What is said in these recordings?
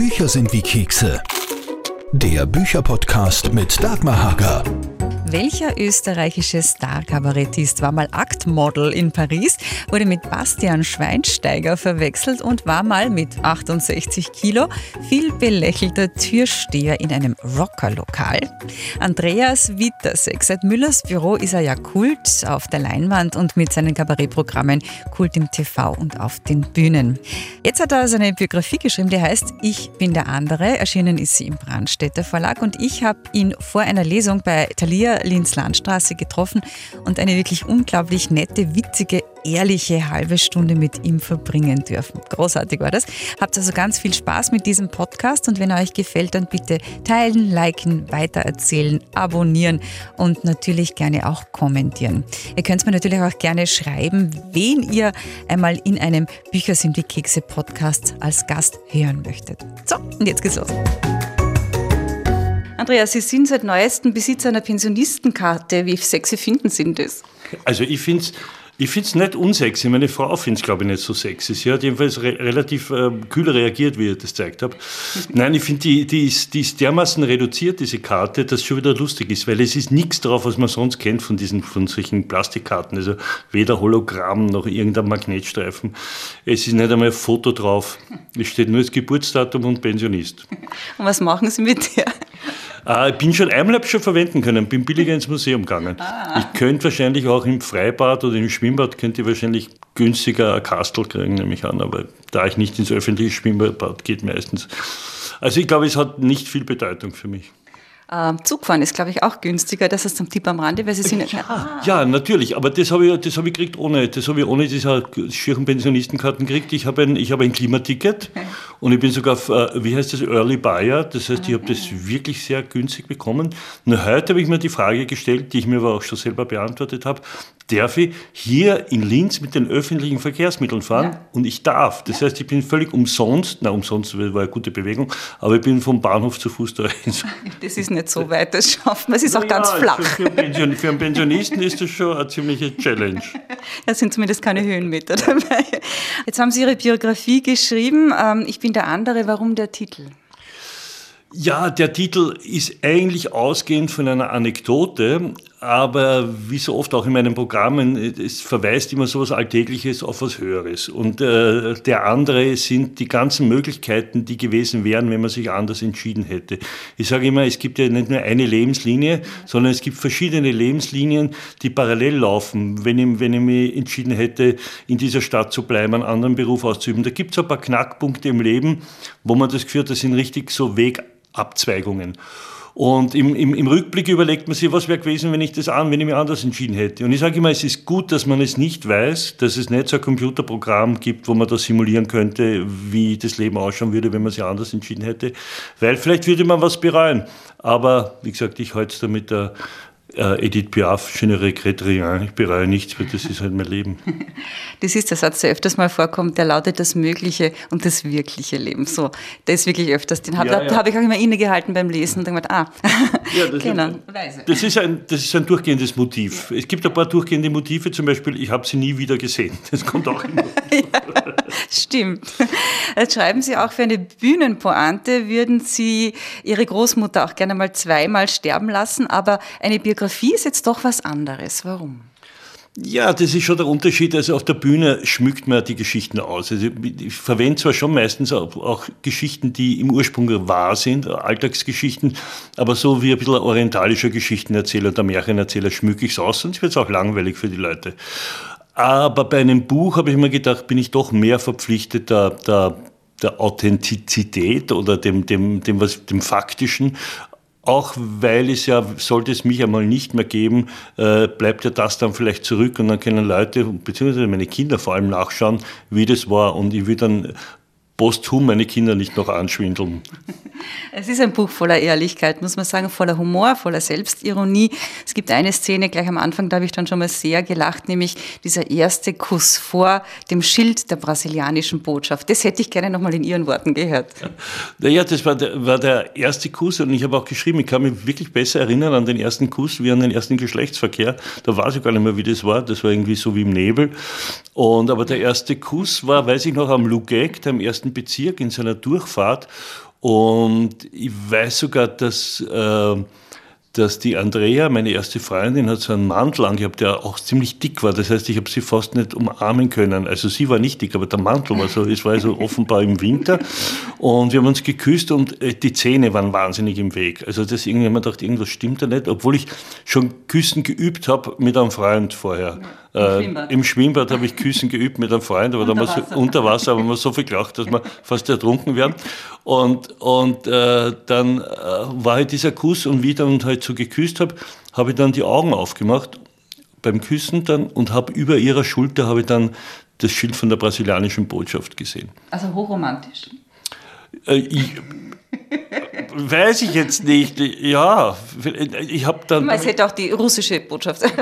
Bücher sind wie Kekse. Der Bücherpodcast mit Dagmar Hager. Welcher österreichische Star-Kabarettist war mal Aktmodel in Paris, wurde mit Bastian Schweinsteiger verwechselt und war mal mit 68 Kilo viel belächelter Türsteher in einem Rockerlokal? Andreas Wittersek. Seit Müllers Büro ist er ja Kult auf der Leinwand und mit seinen Kabarettprogrammen Kult im TV und auf den Bühnen. Jetzt hat er seine Biografie geschrieben, die heißt Ich bin der andere. Erschienen ist sie im Brandstätter Verlag und ich habe ihn vor einer Lesung bei Thalia Linz-Landstraße getroffen und eine wirklich unglaublich nette, witzige, ehrliche halbe Stunde mit ihm verbringen dürfen. Großartig war das. Habt also ganz viel Spaß mit diesem Podcast und wenn er euch gefällt, dann bitte teilen, liken, weitererzählen, abonnieren und natürlich gerne auch kommentieren. Ihr könnt mir natürlich auch gerne schreiben, wen ihr einmal in einem Bücher sind wie Kekse Podcast als Gast hören möchtet. So, und jetzt geht's los. Andreas, Sie sind seit neuestem Besitzer einer Pensionistenkarte. Wie sexy finden Sie das? Also ich finde es ich finde es nicht unsexy. Meine Frau findet es, glaube ich, nicht so sexy. Sie hat jedenfalls re relativ äh, kühl reagiert, wie ich das gezeigt habe. Nein, ich finde, die, die, ist, die ist dermaßen reduziert, diese Karte, dass es schon wieder lustig ist, weil es ist nichts drauf, was man sonst kennt von diesen von solchen Plastikkarten. Also weder Hologramm noch irgendein Magnetstreifen. Es ist nicht einmal ein Foto drauf. Es steht nur das Geburtsdatum und Pensionist. Und was machen Sie mit der? Äh, ich bin schon einmal schon verwenden können, bin billiger ins Museum gegangen. Ah. Ich könnte wahrscheinlich auch im Freibad oder im Schwimmbad könnte ich wahrscheinlich günstiger ein Kastel kriegen, nehme ich an, aber da ich nicht ins öffentliche Schwimmbad geht meistens. Also ich glaube, es hat nicht viel Bedeutung für mich. Ähm, Zugfahren ist, glaube ich, auch günstiger. Das ist zum Tipp am Rande, weil Sie sind. Ja, ah. ja natürlich, aber das habe ich, das hab ich gekriegt ohne, das habe ich ohne diese schieren Pensionistenkarten gekriegt. Ich habe ein, ich habe ein Klimaticket und ich bin sogar, äh, wie heißt das, Early Buyer. Das heißt, ich habe das wirklich sehr günstig bekommen. Nur heute habe ich mir die Frage gestellt, die ich mir aber auch schon selber beantwortet habe darf ich hier in Linz mit den öffentlichen Verkehrsmitteln fahren ja. und ich darf. Das heißt, ich bin völlig umsonst, na umsonst war eine gute Bewegung, aber ich bin vom Bahnhof zu Fuß da rein. Das ist nicht so weit, das schafft man, es ist auch ja, ganz flach. Für, für, Pension, für, einen Pensionisten ist das schon eine ziemliche Challenge. Da sind zumindest keine Höhenmeter dabei. Jetzt haben Sie Ihre Biografie geschrieben, ähm, ich bin der andere, warum der Titel? Ja, der Titel ist eigentlich ausgehend von einer Anekdote, aber wie so oft auch in meinen Programmen, es verweist immer so etwas Alltägliches auf was Höheres. Und äh, der andere sind die ganzen Möglichkeiten, die gewesen wären, wenn man sich anders entschieden hätte. Ich sage immer, es gibt ja nicht nur eine Lebenslinie, sondern es gibt verschiedene Lebenslinien, die parallel laufen, wenn ich, wenn ich mich entschieden hätte, in dieser Stadt zu bleiben, einen anderen Beruf auszuüben. Da gibt es ein paar Knackpunkte im Leben, wo man das Gefühl hat, das sind richtig so Weg Abzweigungen. Und im, im, im, Rückblick überlegt man sich, was wäre gewesen, wenn ich das an, wenn ich mich anders entschieden hätte. Und ich sage immer, es ist gut, dass man es nicht weiß, dass es nicht so ein Computerprogramm gibt, wo man das simulieren könnte, wie das Leben ausschauen würde, wenn man sich anders entschieden hätte. Weil vielleicht würde man was bereuen. Aber wie gesagt, ich halte es da mit der äh, Edith Piaf, je ne regrette rien, ich bereue nichts, weil das ist halt mein Leben. Das ist der Satz, der öfters mal vorkommt, der lautet das mögliche und das wirkliche Leben. So, der ist wirklich öfters, den habe ja, ja. hab ich auch immer innegehalten beim Lesen und dann gedacht, ah, ja, das, genau. ist, das, ist ein, das ist ein durchgehendes Motiv. Es gibt ein paar durchgehende Motive, zum Beispiel, ich habe sie nie wieder gesehen. Das kommt auch immer. stimmt. Jetzt schreiben Sie auch für eine Bühnenpointe, würden Sie Ihre Großmutter auch gerne mal zweimal sterben lassen, aber eine Biografie ist jetzt doch was anderes. Warum? Ja, das ist schon der Unterschied. Also auf der Bühne schmückt man die Geschichten aus. Also ich verwende zwar schon meistens auch Geschichten, die im Ursprung wahr sind, Alltagsgeschichten, aber so wie ein bisschen orientalischer Geschichtenerzähler oder Märchenerzähler schmücke ich es aus, sonst wird es auch langweilig für die Leute. Aber bei einem Buch habe ich mir gedacht, bin ich doch mehr verpflichtet, der, der, der Authentizität oder dem, dem, dem, was, dem Faktischen auch weil es ja, sollte es mich einmal nicht mehr geben, äh, bleibt ja das dann vielleicht zurück und dann können Leute, beziehungsweise meine Kinder vor allem nachschauen, wie das war. Und ich will dann posthum meine Kinder nicht noch anschwindeln. Es ist ein Buch voller Ehrlichkeit, muss man sagen, voller Humor, voller Selbstironie. Es gibt eine Szene gleich am Anfang, da habe ich dann schon mal sehr gelacht, nämlich dieser erste Kuss vor dem Schild der brasilianischen Botschaft. Das hätte ich gerne nochmal in Ihren Worten gehört. Naja, das war der, war der erste Kuss und ich habe auch geschrieben, ich kann mich wirklich besser erinnern an den ersten Kuss wie an den ersten Geschlechtsverkehr. Da weiß ich gar nicht mehr, wie das war. Das war irgendwie so wie im Nebel. Und, aber der erste Kuss war, weiß ich noch, am Lugeg, dem ersten Bezirk in seiner Durchfahrt. Und ich weiß sogar, dass äh, dass die Andrea, meine erste Freundin, hat so einen Mantel angehabt, der auch ziemlich dick war. Das heißt, ich habe sie fast nicht umarmen können. Also sie war nicht dick, aber der Mantel war so, es war so offenbar im Winter. Und wir haben uns geküsst und äh, die Zähne waren wahnsinnig im Weg. Also das irgendwie haben wir gedacht, irgendwas stimmt da nicht, obwohl ich schon Küssen geübt habe mit einem Freund vorher. Im äh, Schwimmbad, Im Schwimmbad habe ich Küssen geübt mit einem Freund, aber unter, da Wasser. So, unter Wasser haben wir so viel gelacht, dass wir fast ertrunken werden. Und, und äh, dann äh, war halt dieser Kuss und wie ich dann halt so geküsst habe, habe ich dann die Augen aufgemacht beim Küssen dann und habe über ihrer Schulter habe ich dann das Schild von der brasilianischen Botschaft gesehen. Also hochromantisch. Äh, ich, weiß ich jetzt nicht. Ja, ich habe dann. Es hätte auch die russische Botschaft sein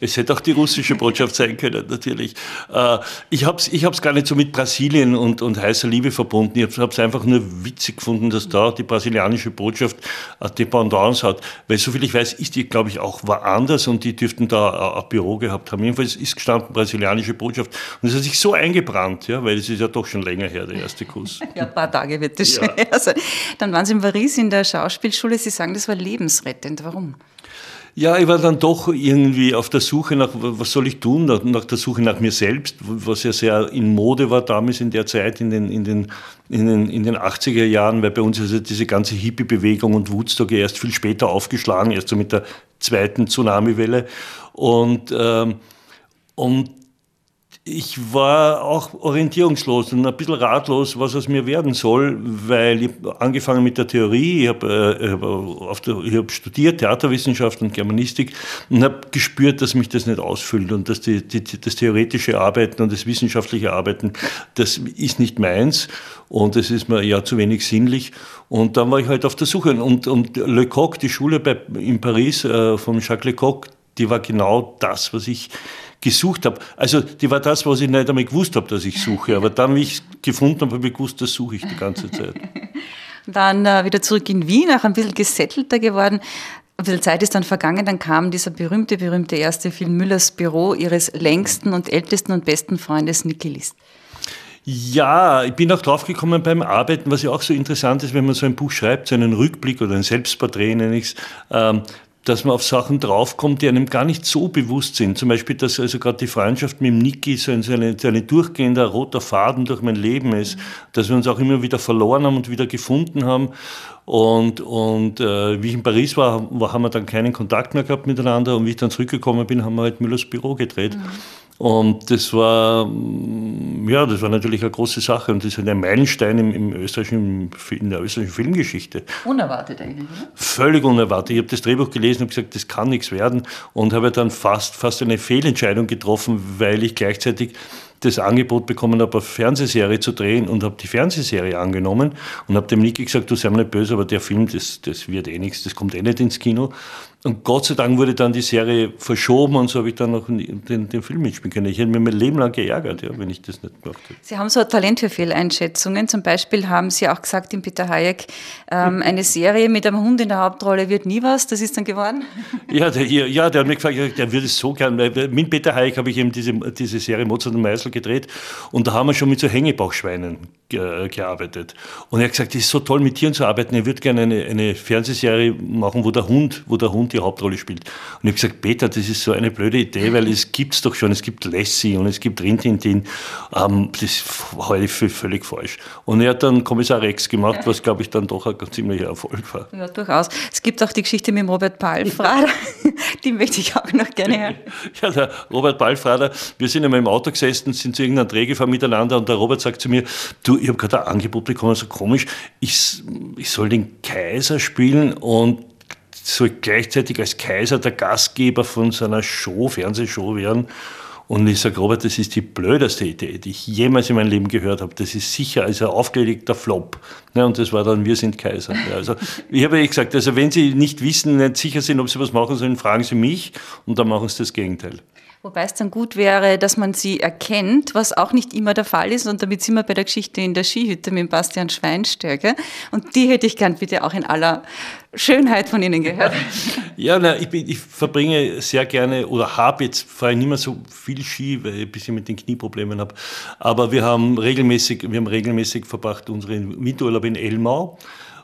es hätte auch die russische Botschaft sein können, natürlich. Äh, ich habe es ich gar nicht so mit Brasilien und, und heißer Liebe verbunden. Ich habe es einfach nur witzig gefunden, dass da die brasilianische Botschaft eine Dependance hat. Weil soviel ich weiß, ist die, glaube ich, auch woanders und die dürften da ein Büro gehabt haben. Jedenfalls ist gestanden brasilianische Botschaft. Und es hat sich so eingebrannt, ja, weil es ist ja doch schon länger her, der erste Kuss. Ja, ein paar Tage wird das ja. schon her sein. Dann waren Sie in Paris in der Schauspielschule. Sie sagen, das war lebensrettend. Warum? Ja, ich war dann doch irgendwie auf der Suche nach, was soll ich tun, nach der Suche nach mir selbst, was ja sehr in Mode war damals in der Zeit, in den, in den, in den, in den 80er Jahren, weil bei uns ist ja diese ganze Hippie-Bewegung und Woodstock erst viel später aufgeschlagen, erst so mit der zweiten Tsunami-Welle. Und, ähm, und ich war auch orientierungslos und ein bisschen ratlos, was aus mir werden soll, weil ich angefangen mit der Theorie, ich habe äh, hab studiert Theaterwissenschaft und Germanistik und habe gespürt, dass mich das nicht ausfüllt und dass die, die, das theoretische Arbeiten und das wissenschaftliche Arbeiten, das ist nicht meins und es ist mir ja zu wenig sinnlich. Und dann war ich halt auf der Suche und, und Lecoq, die Schule bei, in Paris äh, von Jacques Lecoq, die war genau das, was ich gesucht habe. Also die war das, was ich nicht einmal gewusst habe, dass ich suche. Aber dann, wie ich es gefunden habe, habe ich gewusst, das suche ich die ganze Zeit. Dann äh, wieder zurück in Wien, auch ein bisschen gesettelter geworden. Ein bisschen Zeit ist dann vergangen, dann kam dieser berühmte, berühmte erste Film Müllers Büro ihres längsten und ältesten und besten Freundes Niki List. Ja, ich bin auch draufgekommen beim Arbeiten, was ja auch so interessant ist, wenn man so ein Buch schreibt, so einen Rückblick oder ein Selbstporträt, nenne ich es, ähm, dass man auf Sachen draufkommt, die einem gar nicht so bewusst sind. Zum Beispiel, dass also gerade die Freundschaft mit dem Niki so ein, so, eine, so ein durchgehender roter Faden durch mein Leben ist, dass wir uns auch immer wieder verloren haben und wieder gefunden haben. Und, und äh, wie ich in Paris war, war, haben wir dann keinen Kontakt mehr gehabt miteinander. Und wie ich dann zurückgekommen bin, haben wir halt Müllers Büro gedreht. Mhm. Und das war, mm, ja, das war natürlich eine große Sache und das ist ein Meilenstein im, im österreichischen, in der österreichischen Filmgeschichte. Unerwartet eigentlich, oder? Völlig unerwartet. Ich habe das Drehbuch gelesen und gesagt, das kann nichts werden und habe dann fast, fast eine Fehlentscheidung getroffen, weil ich gleichzeitig das Angebot bekommen habe, eine Fernsehserie zu drehen und habe die Fernsehserie angenommen und habe dem Niki gesagt, du sei mir nicht böse, aber der Film, das, das wird eh nichts, das kommt eh nicht ins Kino. Und Gott sei Dank wurde dann die Serie verschoben und so habe ich dann noch den, den Film mitspielen können. Ich hätte mir mein Leben lang geärgert, ja, wenn ich das nicht gemacht hätte. Sie haben so ein Talent für Fehleinschätzungen. Zum Beispiel haben Sie auch gesagt in Peter Hayek, ähm, eine Serie mit einem Hund in der Hauptrolle wird nie was. Das ist dann geworden? Ja, der, ja, der hat mir gefragt, der würde es so gerne. Mit Peter Hayek habe ich eben diese, diese Serie Mozart und Meißel gedreht und da haben wir schon mit so Hängebauchschweinen gearbeitet. Und er hat gesagt, es ist so toll mit Tieren zu arbeiten. Er würde gerne eine, eine Fernsehserie machen, wo der Hund, wo der Hund die Hauptrolle spielt. Und ich habe gesagt, Peter, das ist so eine blöde Idee, weil es gibt es doch schon, es gibt Lassie und es gibt Rintintin. Ähm, das für völlig falsch. Und er hat dann Kommissar Rex gemacht, was, glaube ich, dann doch ein ziemlicher Erfolg war. Ja, durchaus. Es gibt auch die Geschichte mit dem Robert Palfrader, die möchte ich auch noch gerne hören. Ja, der Robert Palfrader, wir sind einmal im Auto gesessen, sind zu irgendeinem Dreh gefahren miteinander und der Robert sagt zu mir, du, ich habe gerade ein Angebot bekommen, so komisch, ich, ich soll den Kaiser spielen und soll gleichzeitig als Kaiser der Gastgeber von so einer Show, Fernsehshow werden. Und ich sage, Robert, das ist die blödeste Idee, die ich jemals in meinem Leben gehört habe. Das ist sicher also ein aufgelegter Flop. Ja, und das war dann Wir sind Kaiser. Ja, also, ich habe ja gesagt, also wenn Sie nicht wissen, nicht sicher sind, ob Sie was machen sollen, fragen Sie mich und dann machen Sie das Gegenteil. Wobei es dann gut wäre, dass man sie erkennt, was auch nicht immer der Fall ist. Und damit sind wir bei der Geschichte in der Skihütte mit Bastian Schweinsteiger. Und die hätte ich gern bitte auch in aller Schönheit von Ihnen gehört. Ja, na, ich, bin, ich verbringe sehr gerne oder habe jetzt fahre nicht mehr so viel Ski, weil ich ein bisschen mit den Knieproblemen habe. Aber wir haben regelmäßig, wir haben regelmäßig verbracht unseren Winterurlaub in Elmau.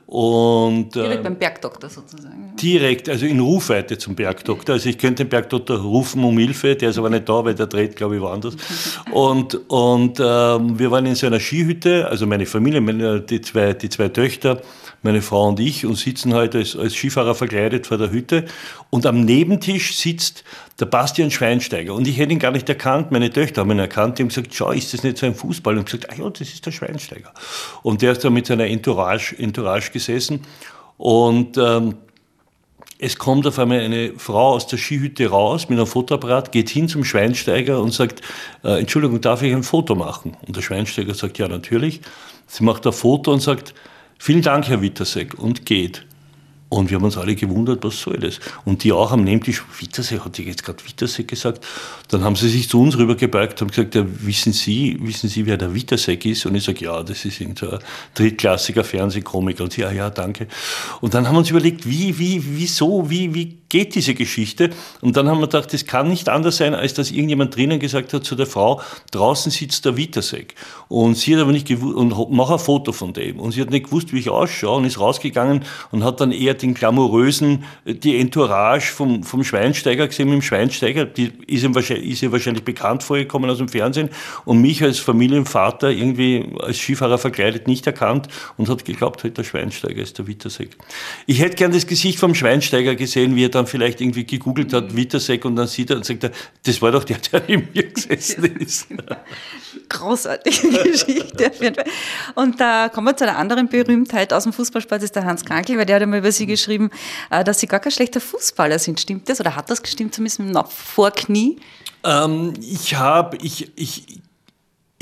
Und, direkt äh, beim Bergdoktor sozusagen. Direkt, also in Rufweite zum Bergdoktor. Also ich könnte den Bergdoktor rufen um Hilfe, der ist aber nicht da, weil der dreht, glaube ich, woanders. Und, und ähm, wir waren in so einer Skihütte, also meine Familie, meine, die, zwei, die zwei Töchter, meine Frau und ich, und sitzen halt als, als Skifahrer verkleidet vor der Hütte. Und am Nebentisch sitzt der Bastian Schweinsteiger. Und ich hätte ihn gar nicht erkannt. Meine Töchter haben ihn erkannt. Die haben gesagt, schau, ist das nicht so ein Fußball? Und ich gesagt, ah ja, das ist der Schweinsteiger. Und der ist da mit seiner Entourage, Entourage gesessen. Und ähm, es kommt auf einmal eine Frau aus der Skihütte raus mit einem Fotoapparat, geht hin zum Schweinsteiger und sagt, äh, Entschuldigung, darf ich ein Foto machen? Und der Schweinsteiger sagt, ja, natürlich. Sie macht ein Foto und sagt, vielen Dank, Herr Wittersek, und geht. Und wir haben uns alle gewundert, was soll das? Und die auch am Nebentisch, Wittersee, hat die jetzt gerade Wittersee gesagt? Dann haben sie sich zu uns rübergebeugt und gesagt, ja, wissen Sie, wissen Sie, wer der Wittersek ist? Und ich sage, ja, das ist irgendein drittklassiger Fernsehkomiker. Und sie, ja, ja, danke. Und dann haben wir uns überlegt, wie, wie, wieso, wie, wie geht diese Geschichte? Und dann haben wir gedacht, das kann nicht anders sein, als dass irgendjemand drinnen gesagt hat zu der Frau, draußen sitzt der Wittersek. Und sie hat aber nicht gewusst, und mach ein Foto von dem. Und sie hat nicht gewusst, wie ich ausschaue und ist rausgegangen und hat dann eher den glamourösen, die Entourage vom, vom Schweinsteiger gesehen mit dem Schweinsteiger. Die ist ihm, wahrscheinlich, ist ihr wahrscheinlich bekannt vorgekommen aus dem Fernsehen und mich als Familienvater irgendwie als Skifahrer verkleidet nicht erkannt und hat geglaubt, halt der Schweinsteiger ist der Wittersek. Ich hätte gern das Gesicht vom Schweinsteiger gesehen, wie er dann dann vielleicht irgendwie gegoogelt hat, Wittersek, und dann sieht er und sagt, er, das war doch der, der in mir gesessen ist. Großartige Geschichte. Und da kommen wir zu einer anderen Berühmtheit aus dem Fußballsport, das ist der Hans Krankel, weil der hat einmal über Sie geschrieben, äh, dass Sie gar kein schlechter Fußballer sind. Stimmt das? Oder hat das gestimmt, zumindest im Vorknie? Ähm, ich habe, ich, ich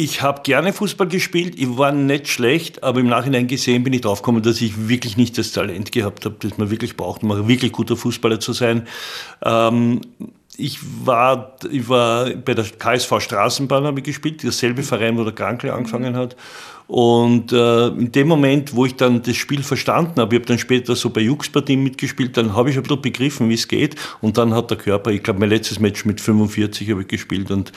ich habe gerne Fußball gespielt, ich war nicht schlecht, aber im Nachhinein gesehen bin ich draufgekommen, dass ich wirklich nicht das Talent gehabt habe, das man wirklich braucht, um ein wirklich guter Fußballer zu sein. Ähm, ich war, ich war bei der KSV Straßenbahn habe ich gespielt, derselbe Verein, wo der Krankel angefangen hat. Und äh, in dem Moment, wo ich dann das Spiel verstanden habe, ich habe dann später so bei Jux-Partien mitgespielt, dann habe ich ein bisschen begriffen, wie es geht. Und dann hat der Körper, ich glaube, mein letztes Match mit 45 habe ich gespielt. Und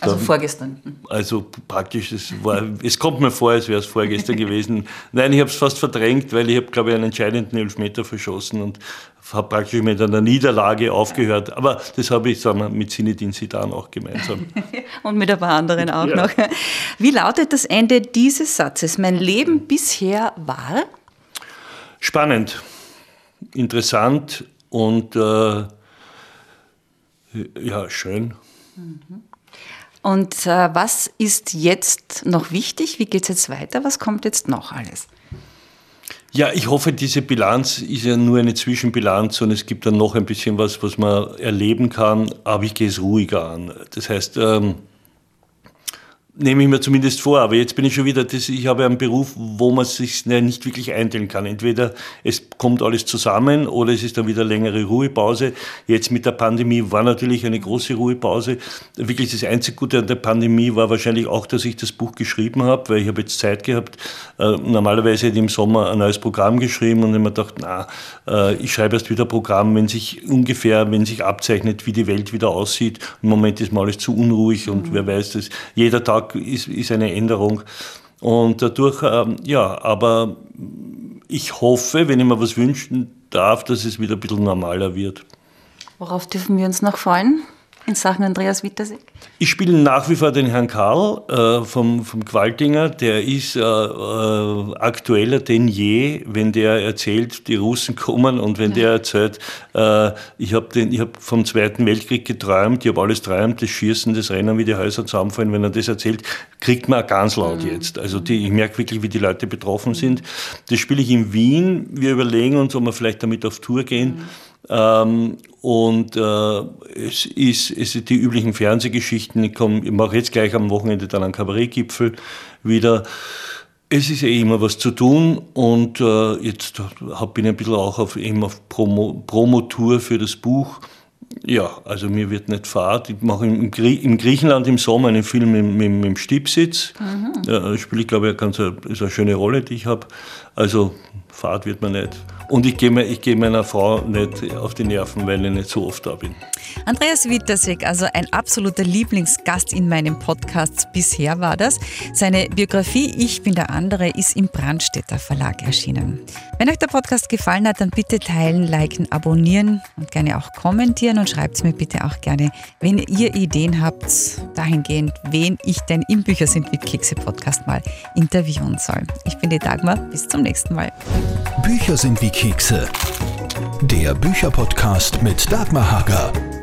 also dann, vorgestern? Also praktisch, es, war, es kommt mir vor, als wäre es vorgestern gewesen. Nein, ich habe es fast verdrängt, weil ich habe, glaube ich, einen entscheidenden Elfmeter verschossen und habe praktisch mit einer Niederlage aufgehört. Aber das habe ich sagen wir, mit Zinedine Zidane auch gemeinsam. Und mit ein paar anderen auch ja. noch. Wie lautet das Ende dieses Satzes? Mein Leben bisher war? Spannend, interessant und äh, ja, schön. Und äh, was ist jetzt noch wichtig? Wie geht es jetzt weiter? Was kommt jetzt noch alles? Ja, ich hoffe, diese Bilanz ist ja nur eine Zwischenbilanz und es gibt dann noch ein bisschen was, was man erleben kann, aber ich gehe es ruhiger an. Das heißt, ähm, nehme ich mir zumindest vor. Aber jetzt bin ich schon wieder, das, ich habe einen Beruf, wo man sich nicht wirklich einteilen kann. Entweder es kommt alles zusammen oder es ist dann wieder längere Ruhepause. Jetzt mit der Pandemie war natürlich eine große Ruhepause. Wirklich das einzige Gute an der Pandemie war wahrscheinlich auch, dass ich das Buch geschrieben habe, weil ich habe jetzt Zeit gehabt. Äh, normalerweise hätte ich im Sommer ein neues Programm geschrieben und ich mir gedacht, na, äh, ich schreibe erst wieder ein Programm, wenn sich ungefähr, wenn sich abzeichnet, wie die Welt wieder aussieht. Im Moment ist mal alles zu unruhig und mhm. wer weiß das. Jeder Tag ist, ist eine Änderung. Und dadurch, ähm, ja, aber ich hoffe, wenn ich mir was wünschen darf, dass es wieder ein bisschen normaler wird. Worauf dürfen wir uns noch freuen? In Sachen Andreas Wittersek? Ich spiele nach wie vor den Herrn Karl äh, vom, vom Qualtinger. Der ist äh, äh, aktueller denn je, wenn der erzählt, die Russen kommen und wenn ja. der erzählt, äh, ich habe hab vom Zweiten Weltkrieg geträumt, ich habe alles träumt, das Schießen, das Rennen, wie die Häuser zusammenfallen. Wenn er das erzählt, kriegt man ganz laut mhm. jetzt. Also die, ich merke wirklich, wie die Leute betroffen sind. Das spiele ich in Wien. Wir überlegen uns, ob wir vielleicht damit auf Tour gehen. Mhm ähm, und äh, es, ist, es sind die üblichen Fernsehgeschichten. Ich, komm, ich mache jetzt gleich am Wochenende dann einen Kabarettgipfel wieder. Es ist eh immer was zu tun und äh, jetzt bin ich ein bisschen auch auf, eben auf Promo, Promotour für das Buch. Ja, also mir wird nicht Fahrt. Ich mache im, im Griechenland im Sommer einen Film mit, mit, mit dem Stippsitz. Mhm. Da spiele ich, glaube ich, ganz eine, ist eine schöne Rolle, die ich habe. Also Fahrt wird man nicht. Und ich gehe ich geh meiner Frau nicht auf die Nerven, weil ich nicht so oft da bin. Andreas Wittersek, also ein absoluter Lieblingsgast in meinem Podcast bisher war das. Seine Biografie Ich bin der andere ist im Brandstätter Verlag erschienen. Wenn euch der Podcast gefallen hat, dann bitte teilen, liken, abonnieren und gerne auch kommentieren und schreibt mir bitte auch gerne, wenn ihr Ideen habt, dahingehend, wen ich denn im Bücher sind wie Kekse Podcast mal interviewen soll. Ich bin die Dagmar, bis zum nächsten Mal. Bücher sind wie Kekse. Der Bücherpodcast mit Dagmar Hager.